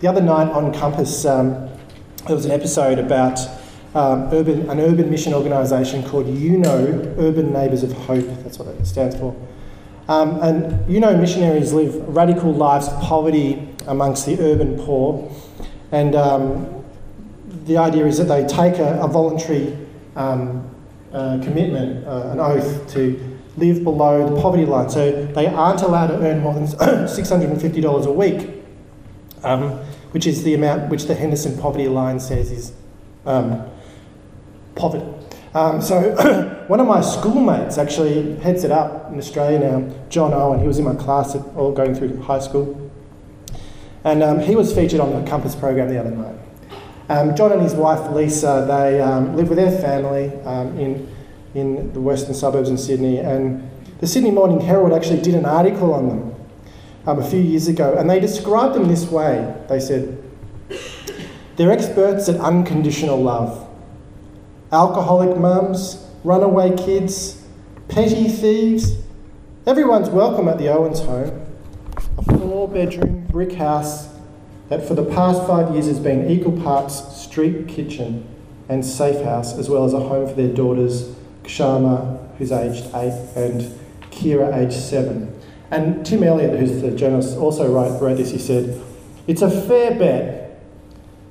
the other night on Compass, um, there was an episode about um, urban, an urban mission organisation called UNO Urban Neighbours of Hope. That's what it stands for. Um, and Know missionaries live radical lives of poverty amongst the urban poor. And um, the idea is that they take a, a voluntary um, uh, commitment, uh, an oath to live below the poverty line. So they aren't allowed to earn more than $650 a week, um, which is the amount which the Henderson poverty line says is um, poverty. Um, so one of my schoolmates actually heads it up in Australia now, John Owen. He was in my class at, all going through high school. And um, he was featured on the Compass program the other night. Um, John and his wife Lisa, they um, live with their family um, in, in the western suburbs in Sydney. And the Sydney Morning Herald actually did an article on them um, a few years ago. And they described them this way they said, they're experts at unconditional love. Alcoholic mums, runaway kids, petty thieves. Everyone's welcome at the Owens home. A four bedroom brick house that for the past five years has been equal parts street kitchen and safe house, as well as a home for their daughters, Kshama, who's aged eight, and Kira, aged seven. And Tim Elliott, who's the journalist, also wrote, wrote this. He said, It's a fair bet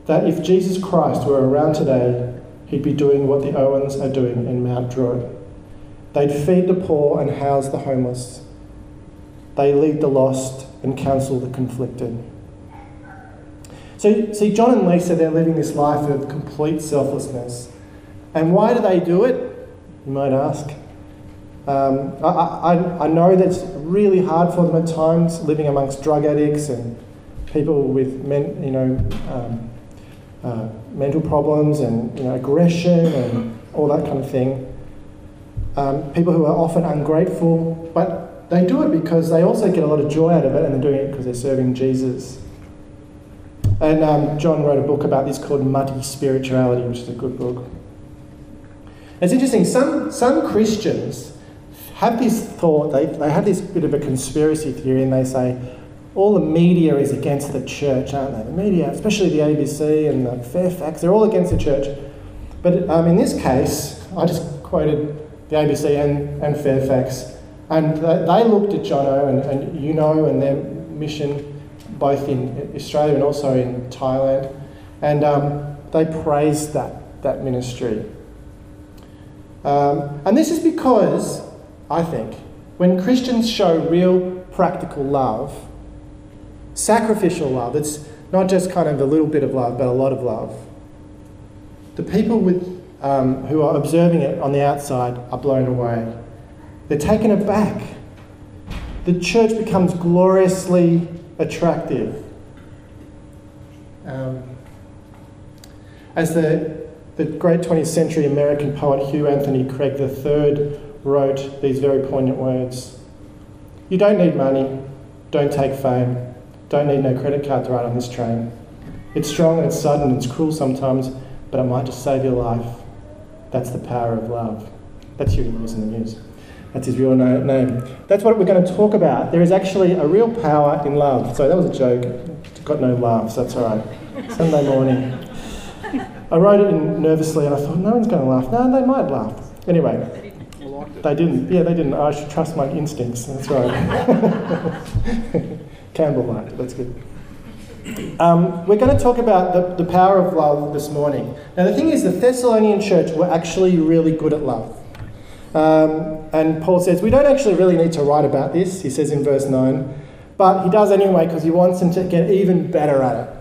that if Jesus Christ were around today, he'd be doing what the Owens are doing in Mount Druitt. They'd feed the poor and house the homeless. They lead the lost and counsel the conflicted. So, see, John and Lisa, they're living this life of complete selflessness. And why do they do it? You might ask. Um, I, I, I know that it's really hard for them at times living amongst drug addicts and people with men, you know, um, uh, mental problems and you know, aggression and all that kind of thing. Um, people who are often ungrateful, but they do it because they also get a lot of joy out of it and they're doing it because they're serving Jesus. And um, John wrote a book about this called Muddy Spirituality, which is a good book. It's interesting, some, some Christians have this thought, they, they have this bit of a conspiracy theory, and they say, all the media is against the church, aren't they? The media, especially the ABC and the Fairfax, they're all against the church. But um, in this case, I just quoted the ABC and, and Fairfax, and they, they looked at Jono and, and UNO and their mission both in Australia and also in Thailand, and um, they praised that, that ministry. Um, and this is because, I think, when Christians show real practical love, sacrificial love, it's not just kind of a little bit of love, but a lot of love, the people with, um, who are observing it on the outside are blown away. They're taken aback. The church becomes gloriously attractive. Um, as the, the great 20th century American poet Hugh Anthony Cregg III wrote these very poignant words You don't need money, don't take fame, don't need no credit card to ride on this train. It's strong and it's sudden it's cruel sometimes, but it might just save your life. That's the power of love. That's Huey Lewis and the News. That's his real name. That's what we're going to talk about. There is actually a real power in love. Sorry, that was a joke. Got no laughs, that's all right. Sunday morning. I wrote it in nervously and I thought, no one's going to laugh. No, they might laugh. Anyway, they didn't. Yeah, they didn't. I should trust my instincts. That's right. Campbell liked. That's good. Um, we're going to talk about the, the power of love this morning. Now, the thing is, the Thessalonian church were actually really good at love. Um, and Paul says, We don't actually really need to write about this, he says in verse 9, but he does anyway because he wants them to get even better at it.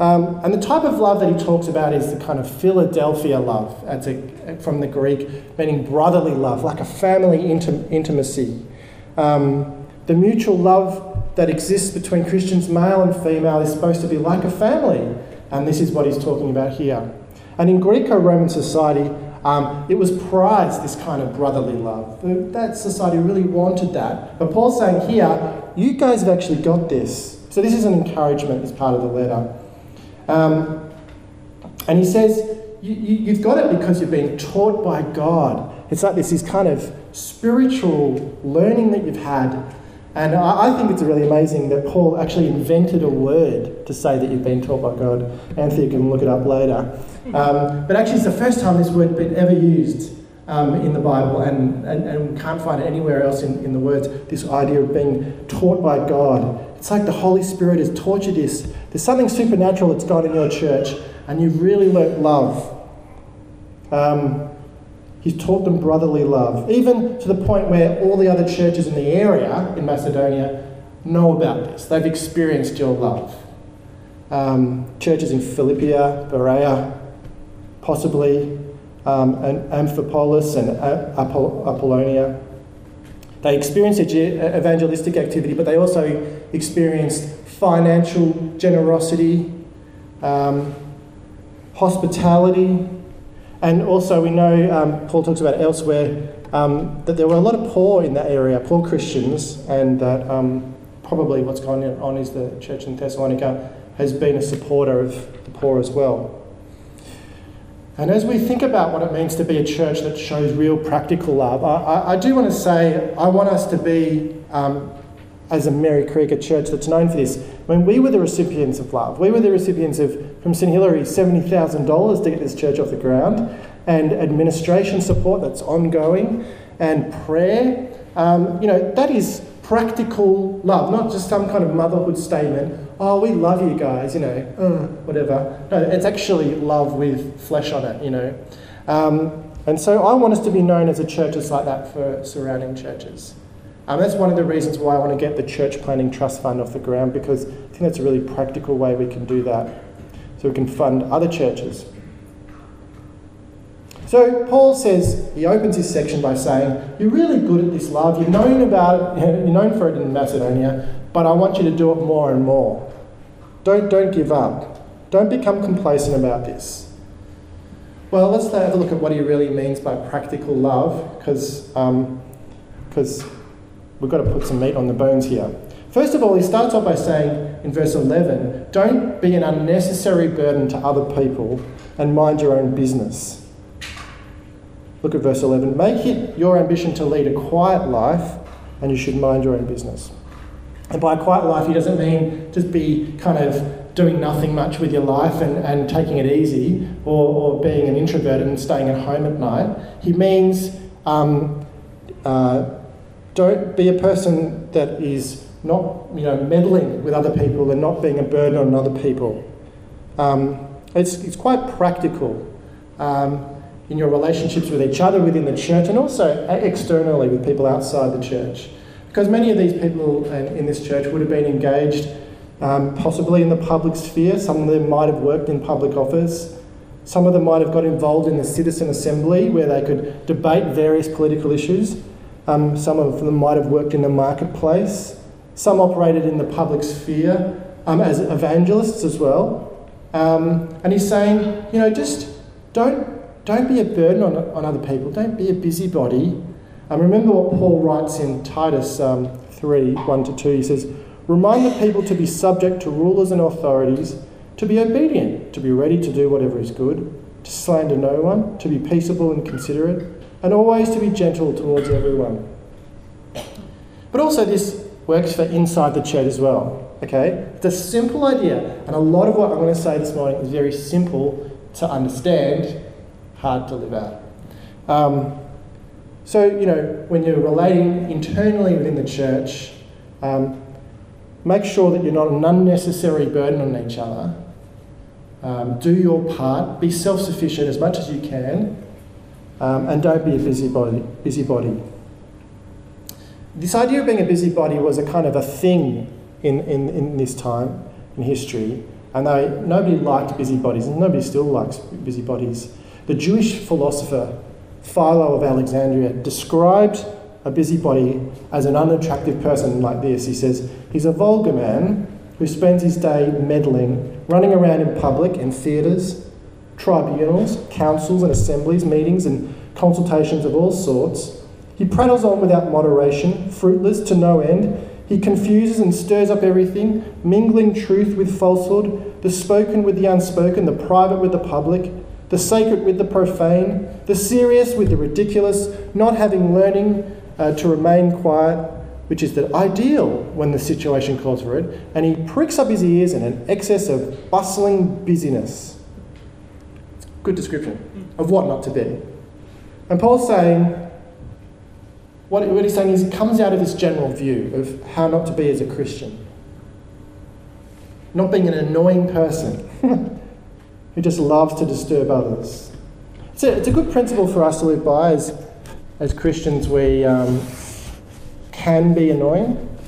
Um, and the type of love that he talks about is the kind of Philadelphia love, a, from the Greek, meaning brotherly love, like a family intim- intimacy. Um, the mutual love that exists between Christians, male and female, is supposed to be like a family. And this is what he's talking about here. And in Greco Roman society, um, it was prized, this kind of brotherly love. That society really wanted that. But Paul's saying here, you guys have actually got this. So this is an encouragement as part of the letter. Um, and he says, you, you, have got it because you've been taught by God. It's like this, this kind of spiritual learning that you've had. And I, I think it's really amazing that Paul actually invented a word to say that you've been taught by God. Anthony can look it up later. Um, but actually, it's the first time this word has been ever used um, in the Bible, and, and, and we can't find it anywhere else in, in the words. This idea of being taught by God. It's like the Holy Spirit has taught you this. There's something supernatural that's gone in your church, and you've really learnt love. Um, he's taught them brotherly love, even to the point where all the other churches in the area in Macedonia know about this. They've experienced your love. Um, churches in Philippia, Berea, possibly, um, and Amphipolis and Apollonia. They experienced evangelistic activity, but they also experienced financial generosity, um, hospitality, and also we know um, Paul talks about elsewhere um, that there were a lot of poor in that area, poor Christians, and that um, probably what's going on is the church in Thessalonica has been a supporter of the poor as well. And as we think about what it means to be a church that shows real practical love, I, I, I do want to say I want us to be, um, as a Merri Creek, a church that's known for this. When we were the recipients of love, we were the recipients of, from St Hilary, $70,000 to get this church off the ground, and administration support that's ongoing, and prayer. Um, you know, that is practical love, not just some kind of motherhood statement oh, we love you guys, you know, uh, whatever. No, it's actually love with flesh on it, you know. Um, and so I want us to be known as a church that's like that for surrounding churches. Um, that's one of the reasons why I want to get the Church Planting Trust Fund off the ground because I think that's a really practical way we can do that. So we can fund other churches. So Paul says, he opens his section by saying, You're really good at this love. You've known about it, you're known for it in Macedonia, but I want you to do it more and more. Don't, don't give up. Don't become complacent about this. Well, let's have a look at what he really means by practical love, because um, we've got to put some meat on the bones here. First of all, he starts off by saying in verse 11, Don't be an unnecessary burden to other people and mind your own business. Look at verse 11. Make it your ambition to lead a quiet life, and you should mind your own business. And by quiet life, he doesn't mean just be kind of doing nothing much with your life and, and taking it easy or, or being an introvert and staying at home at night. He means um, uh, don't be a person that is not you know, meddling with other people and not being a burden on other people. Um, it's, it's quite practical um, in your relationships with each other within the church and also externally with people outside the church. Because many of these people in this church would have been engaged um, possibly in the public sphere. Some of them might have worked in public office. Some of them might have got involved in the citizen assembly where they could debate various political issues. Um, some of them might have worked in the marketplace. Some operated in the public sphere um, as evangelists as well. Um, and he's saying, you know, just don't, don't be a burden on, on other people. Don't be a busybody. Um, remember what Paul writes in Titus um, 3 1 to 2. He says, Remind the people to be subject to rulers and authorities, to be obedient, to be ready to do whatever is good, to slander no one, to be peaceable and considerate, and always to be gentle towards everyone. But also, this works for inside the church as well. Okay? It's a simple idea, and a lot of what I'm going to say this morning is very simple to understand, hard to live out. Um, so, you know, when you're relating internally within the church, um, make sure that you're not an unnecessary burden on each other. Um, do your part, be self sufficient as much as you can, um, and don't be a busybody. busybody. This idea of being a busybody was a kind of a thing in, in, in this time in history, and they, nobody liked busybodies, and nobody still likes busybodies. The Jewish philosopher Philo of Alexandria described a busybody as an unattractive person like this. He says, He's a vulgar man who spends his day meddling, running around in public in theatres, tribunals, councils and assemblies, meetings and consultations of all sorts. He prattles on without moderation, fruitless to no end. He confuses and stirs up everything, mingling truth with falsehood, the spoken with the unspoken, the private with the public the sacred with the profane, the serious with the ridiculous, not having learning uh, to remain quiet, which is the ideal when the situation calls for it, and he pricks up his ears in an excess of bustling busyness. Good description of what not to be. And Paul's saying, what, what he's saying is, it comes out of this general view of how not to be as a Christian. Not being an annoying person who just loves to disturb others. It's a, it's a good principle for us to live by as, as Christians. We um, can be annoying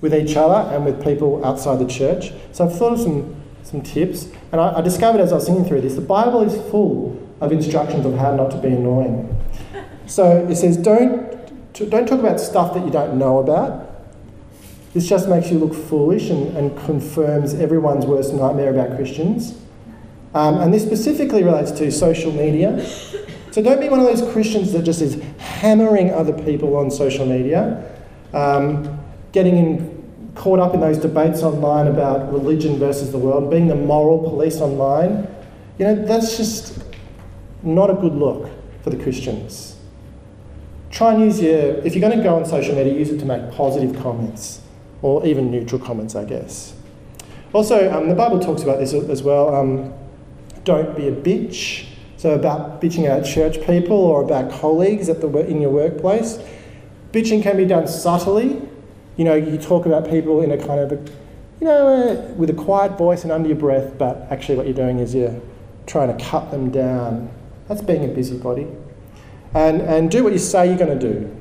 with each other and with people outside the church. So I've thought of some, some tips, and I, I discovered as I was thinking through this, the Bible is full of instructions of how not to be annoying. So it says, don't, don't talk about stuff that you don't know about. This just makes you look foolish and, and confirms everyone's worst nightmare about Christians. Um, and this specifically relates to social media. So don't be one of those Christians that just is hammering other people on social media, um, getting in, caught up in those debates online about religion versus the world, being the moral police online. You know, that's just not a good look for the Christians. Try and use your, if you're going to go on social media, use it to make positive comments or even neutral comments, I guess. Also, um, the Bible talks about this as well. Um, don't be a bitch. So, about bitching at church people or about colleagues at the, in your workplace. Bitching can be done subtly. You know, you talk about people in a kind of, a, you know, with a quiet voice and under your breath, but actually what you're doing is you're trying to cut them down that's being a busybody. And, and do what you say you're going to do.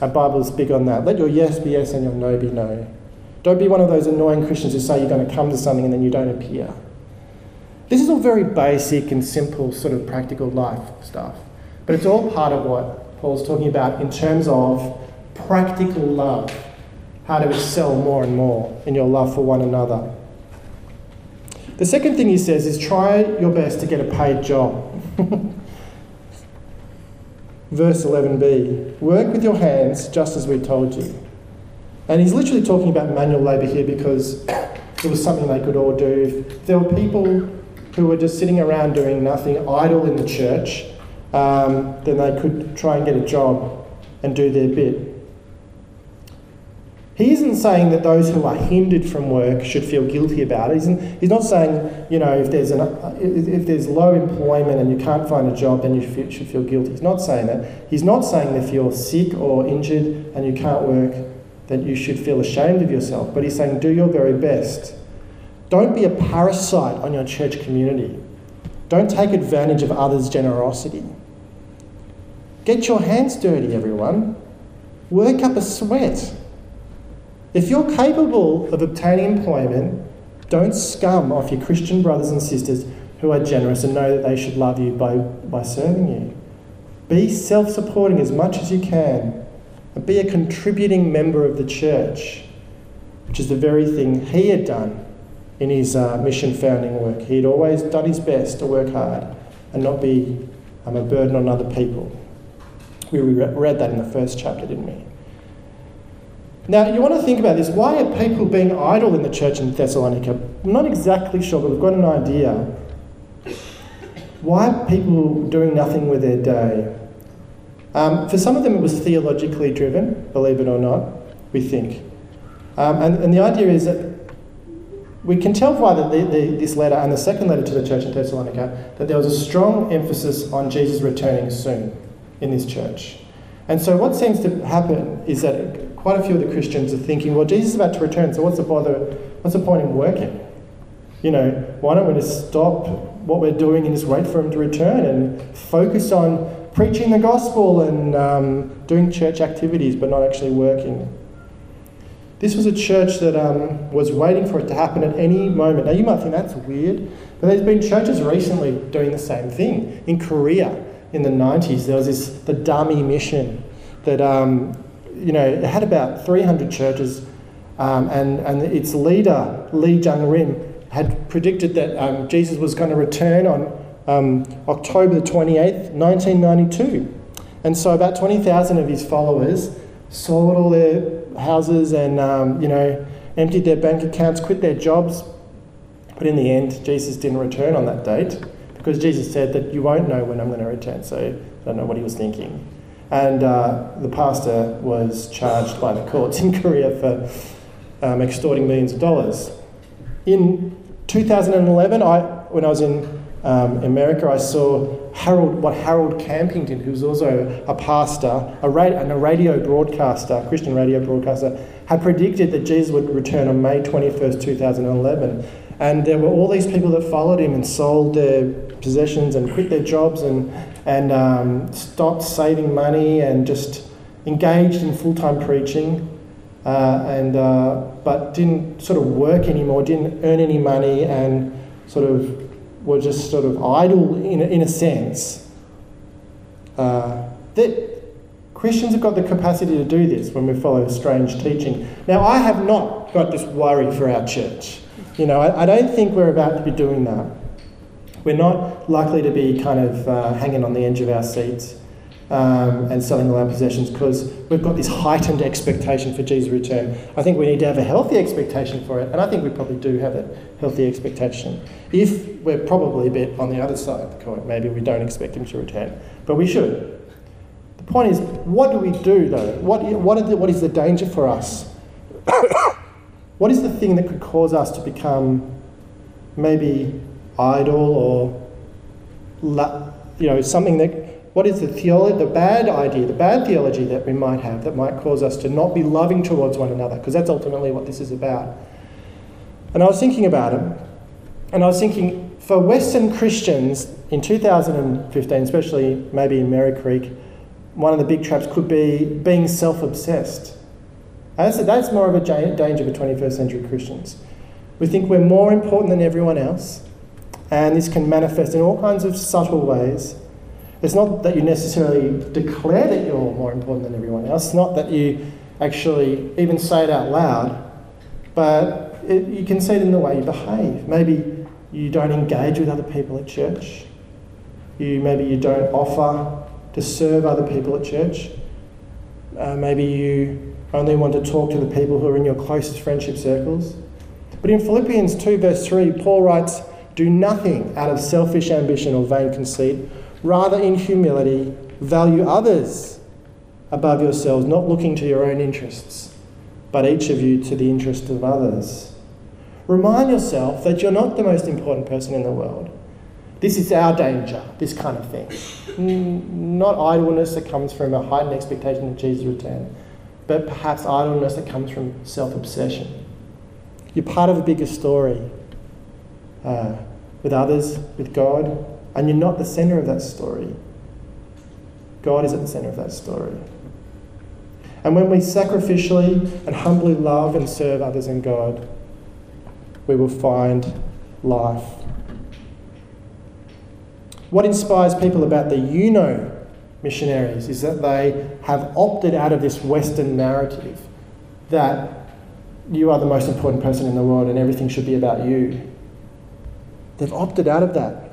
Our Bible's big on that. Let your yes be yes and your no be no. Don't be one of those annoying Christians who say you're going to come to something and then you don't appear. This is all very basic and simple, sort of practical life stuff. But it's all part of what Paul's talking about in terms of practical love, how to excel more and more in your love for one another. The second thing he says is try your best to get a paid job. Verse 11b Work with your hands just as we told you. And he's literally talking about manual labour here because it was something they could all do. There were people who were just sitting around doing nothing, idle in the church, um, then they could try and get a job and do their bit. He isn't saying that those who are hindered from work should feel guilty about it. He's, he's not saying, you know, if there's, an, if there's low employment and you can't find a job, then you should feel guilty. He's not saying that. He's not saying that if you're sick or injured and you can't work, that you should feel ashamed of yourself. But he's saying, do your very best. Don't be a parasite on your church community. Don't take advantage of others' generosity. Get your hands dirty, everyone. Work up a sweat. If you're capable of obtaining employment, don't scum off your Christian brothers and sisters who are generous and know that they should love you by, by serving you. Be self supporting as much as you can and be a contributing member of the church, which is the very thing he had done in his uh, mission founding work. He had always done his best to work hard and not be um, a burden on other people. We read that in the first chapter, didn't we? Now, you want to think about this. Why are people being idle in the church in Thessalonica? I'm not exactly sure, but we've got an idea. Why are people doing nothing with their day? Um, for some of them, it was theologically driven, believe it or not, we think. Um, and, and the idea is that we can tell by the, the, this letter and the second letter to the church in Thessalonica that there was a strong emphasis on Jesus returning soon in this church. And so, what seems to happen is that quite a few of the Christians are thinking, well, Jesus is about to return, so what's the bother? What's the point in working? You know, why don't we just stop what we're doing and just wait for him to return and focus on preaching the gospel and um, doing church activities, but not actually working? This was a church that um, was waiting for it to happen at any moment. Now, you might think that's weird, but there's been churches recently doing the same thing. In Korea in the 90s, there was this, the Dami mission that um, you know, it had about 300 churches, um, and, and its leader, Lee Jung Rim, had predicted that um, Jesus was going to return on um, October the 28th, 1992. And so about 20,000 of his followers sold all their houses and, um, you know, emptied their bank accounts, quit their jobs. But in the end, Jesus didn't return on that date because Jesus said that you won't know when I'm going to return. So I don't know what he was thinking. And uh, the pastor was charged by the courts in Korea for um, extorting millions of dollars. In 2011, I, when I was in um, America, I saw Harold, what Harold Campington, who was also a pastor, a ra- and a radio broadcaster, Christian radio broadcaster, had predicted that Jesus would return on May 21st, 2011. And there were all these people that followed him and sold their possessions and quit their jobs and, and um, stopped saving money and just engaged in full time preaching. Uh, and, uh, but didn't sort of work anymore, didn't earn any money, and sort of were just sort of idle in in a sense. Uh, that Christians have got the capacity to do this when we follow strange teaching. Now, I have not got this worry for our church. You know, I, I don't think we're about to be doing that. We're not likely to be kind of uh, hanging on the edge of our seats um, and selling all our possessions because we've got this heightened expectation for Jesus' return. I think we need to have a healthy expectation for it, and I think we probably do have a healthy expectation. If we're probably a bit on the other side of the coin, maybe we don't expect him to return, but we should. The point is, what do we do though? What, what, the, what is the danger for us? what is the thing that could cause us to become maybe idle or you know something that what is the the bad idea, the bad theology that we might have that might cause us to not be loving towards one another? Because that's ultimately what this is about. And I was thinking about it, and I was thinking for Western Christians in 2015, especially maybe in Merri Creek, one of the big traps could be being self obsessed. That's, that's more of a danger for 21st century Christians. We think we're more important than everyone else, and this can manifest in all kinds of subtle ways. It's not that you necessarily declare that you're more important than everyone else, it's not that you actually even say it out loud, but it, you can see it in the way you behave. Maybe you don't engage with other people at church. You, maybe you don't offer to serve other people at church. Uh, maybe you only want to talk to the people who are in your closest friendship circles. But in Philippians 2, verse 3, Paul writes, Do nothing out of selfish ambition or vain conceit Rather, in humility, value others above yourselves, not looking to your own interests, but each of you to the interest of others. Remind yourself that you're not the most important person in the world. This is our danger, this kind of thing. Not idleness that comes from a heightened expectation of Jesus' return, but perhaps idleness that comes from self obsession. You're part of a bigger story uh, with others, with God, and you're not the center of that story. God is at the center of that story. And when we sacrificially and humbly love and serve others in God, we will find life. What inspires people about the UNO missionaries is that they have opted out of this Western narrative that you are the most important person in the world and everything should be about you. They've opted out of that.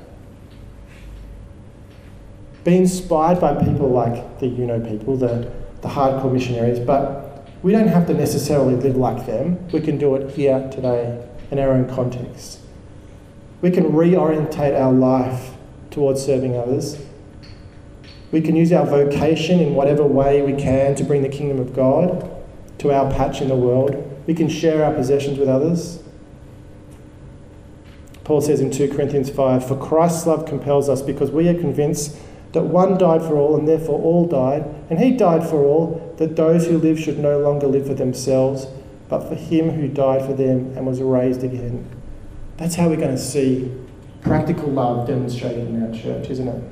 Be inspired by people like the UNO people, the, the hardcore missionaries, but we don't have to necessarily live like them. We can do it here today in our own context. We can reorientate our life towards serving others. We can use our vocation in whatever way we can to bring the kingdom of God to our patch in the world. We can share our possessions with others. Paul says in 2 Corinthians 5 For Christ's love compels us because we are convinced that one died for all, and therefore all died, and he died for all, that those who live should no longer live for themselves, but for him who died for them and was raised again. That's how we're going to see practical love demonstrated in our church, isn't it?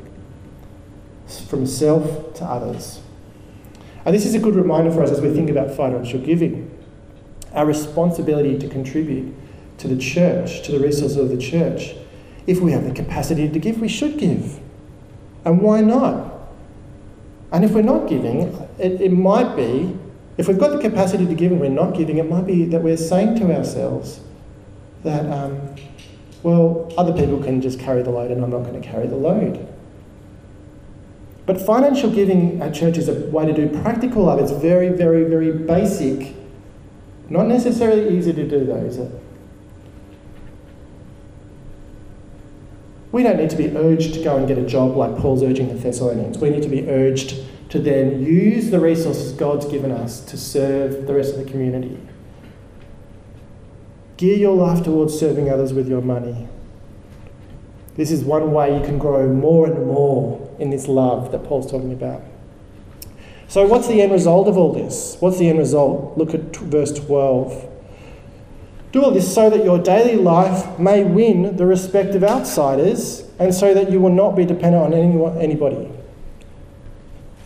From self to others. And this is a good reminder for us as we think about financial giving. Our responsibility to contribute to the church, to the resources of the church. If we have the capacity to give, we should give. And why not? And if we're not giving, it, it might be, if we've got the capacity to give and we're not giving, it might be that we're saying to ourselves that, um, well, other people can just carry the load and I'm not going to carry the load. But financial giving at church is a way to do practical love. It's very, very, very basic. Not necessarily easy to do, though, is it? We don't need to be urged to go and get a job like Paul's urging the Thessalonians. We need to be urged to then use the resources God's given us to serve the rest of the community. Gear your life towards serving others with your money. This is one way you can grow more and more in this love that Paul's talking about. So, what's the end result of all this? What's the end result? Look at t- verse 12. Do all this so that your daily life may win the respect of outsiders and so that you will not be dependent on anyone, anybody.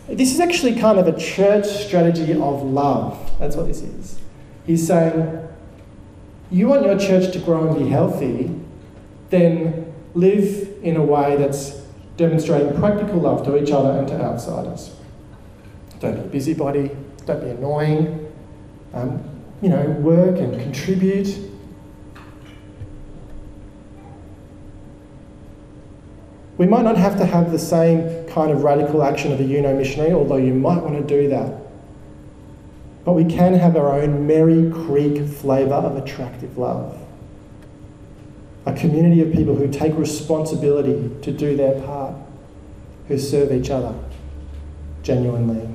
This is actually kind of a church strategy of love. That's what this is. He's saying, you want your church to grow and be healthy, then live in a way that's demonstrating practical love to each other and to outsiders. Don't be a busybody, don't be annoying. Um, you know, work and contribute. We might not have to have the same kind of radical action of a UNO missionary, although you might want to do that. But we can have our own Merri Creek flavour of attractive love. A community of people who take responsibility to do their part, who serve each other genuinely.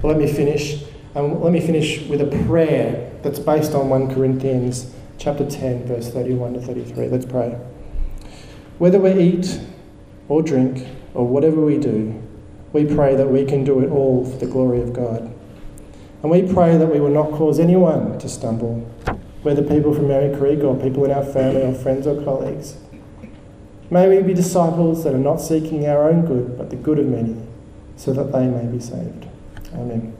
Well, let me finish. Um, let me finish with a prayer that's based on 1 Corinthians chapter 10, verse 31 to 33. Let's pray. Whether we eat or drink or whatever we do, we pray that we can do it all for the glory of God. And we pray that we will not cause anyone to stumble, whether people from Merri Creek or people in our family or friends or colleagues. May we be disciples that are not seeking our own good, but the good of many, so that they may be saved. Amen.